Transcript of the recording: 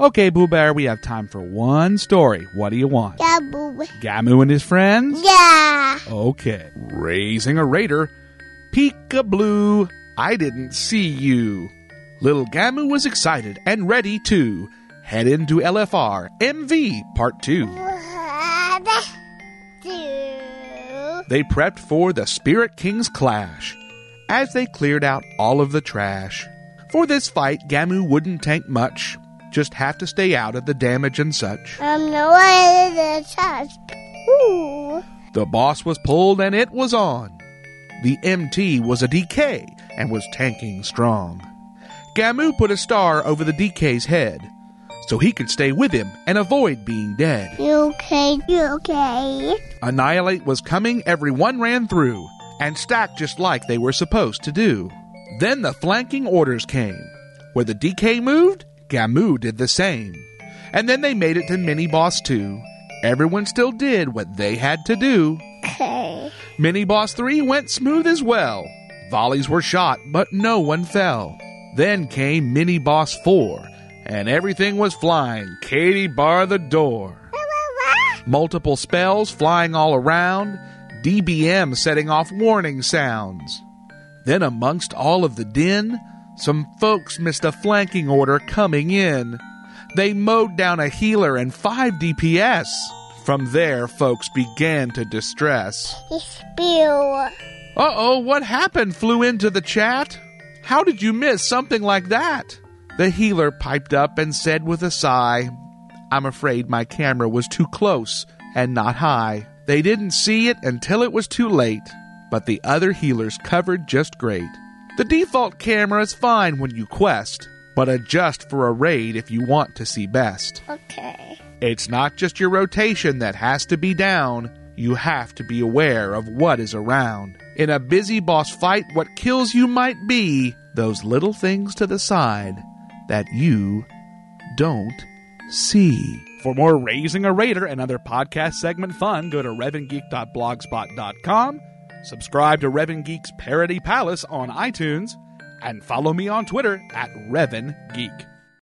Okay, Boo Bear, we have time for one story. What do you want? Boo. Gamu and his friends? Yeah. Okay. Raising a raider. Peek-a-blue, I didn't see you. Little Gamu was excited and ready to head into LFR MV Part 2. One, two. They prepped for the Spirit King's clash as they cleared out all of the trash. For this fight, Gamu wouldn't tank much, just have to stay out of the damage and such. I'm the way the church. Ooh. The boss was pulled and it was on. The MT was a DK and was tanking strong. Gamu put a star over the DK's head so he could stay with him and avoid being dead. You okay? You okay? Annihilate was coming, everyone ran through and stacked just like they were supposed to do. Then the flanking orders came. Where the DK moved, Gamu did the same. And then they made it to Mini Boss 2. Everyone still did what they had to do. Okay. Mini Boss 3 went smooth as well. Volleys were shot, but no one fell. Then came Mini Boss 4, and everything was flying. Katie bar the door. Multiple spells flying all around, DBM setting off warning sounds. Then, amongst all of the din, some folks missed a flanking order coming in. They mowed down a healer and 5 DPS. From there, folks began to distress. Spill. Uh oh, what happened? Flew into the chat? How did you miss something like that? The healer piped up and said with a sigh, I'm afraid my camera was too close and not high. They didn't see it until it was too late, but the other healers covered just great. The default camera is fine when you quest, but adjust for a raid if you want to see best. Okay. It's not just your rotation that has to be down. You have to be aware of what is around. In a busy boss fight, what kills you might be those little things to the side that you don't see. For more Raising a Raider and other podcast segment fun, go to revangeek.blogspot.com, subscribe to Revan Geek's Parody Palace on iTunes, and follow me on Twitter at RevanGeek.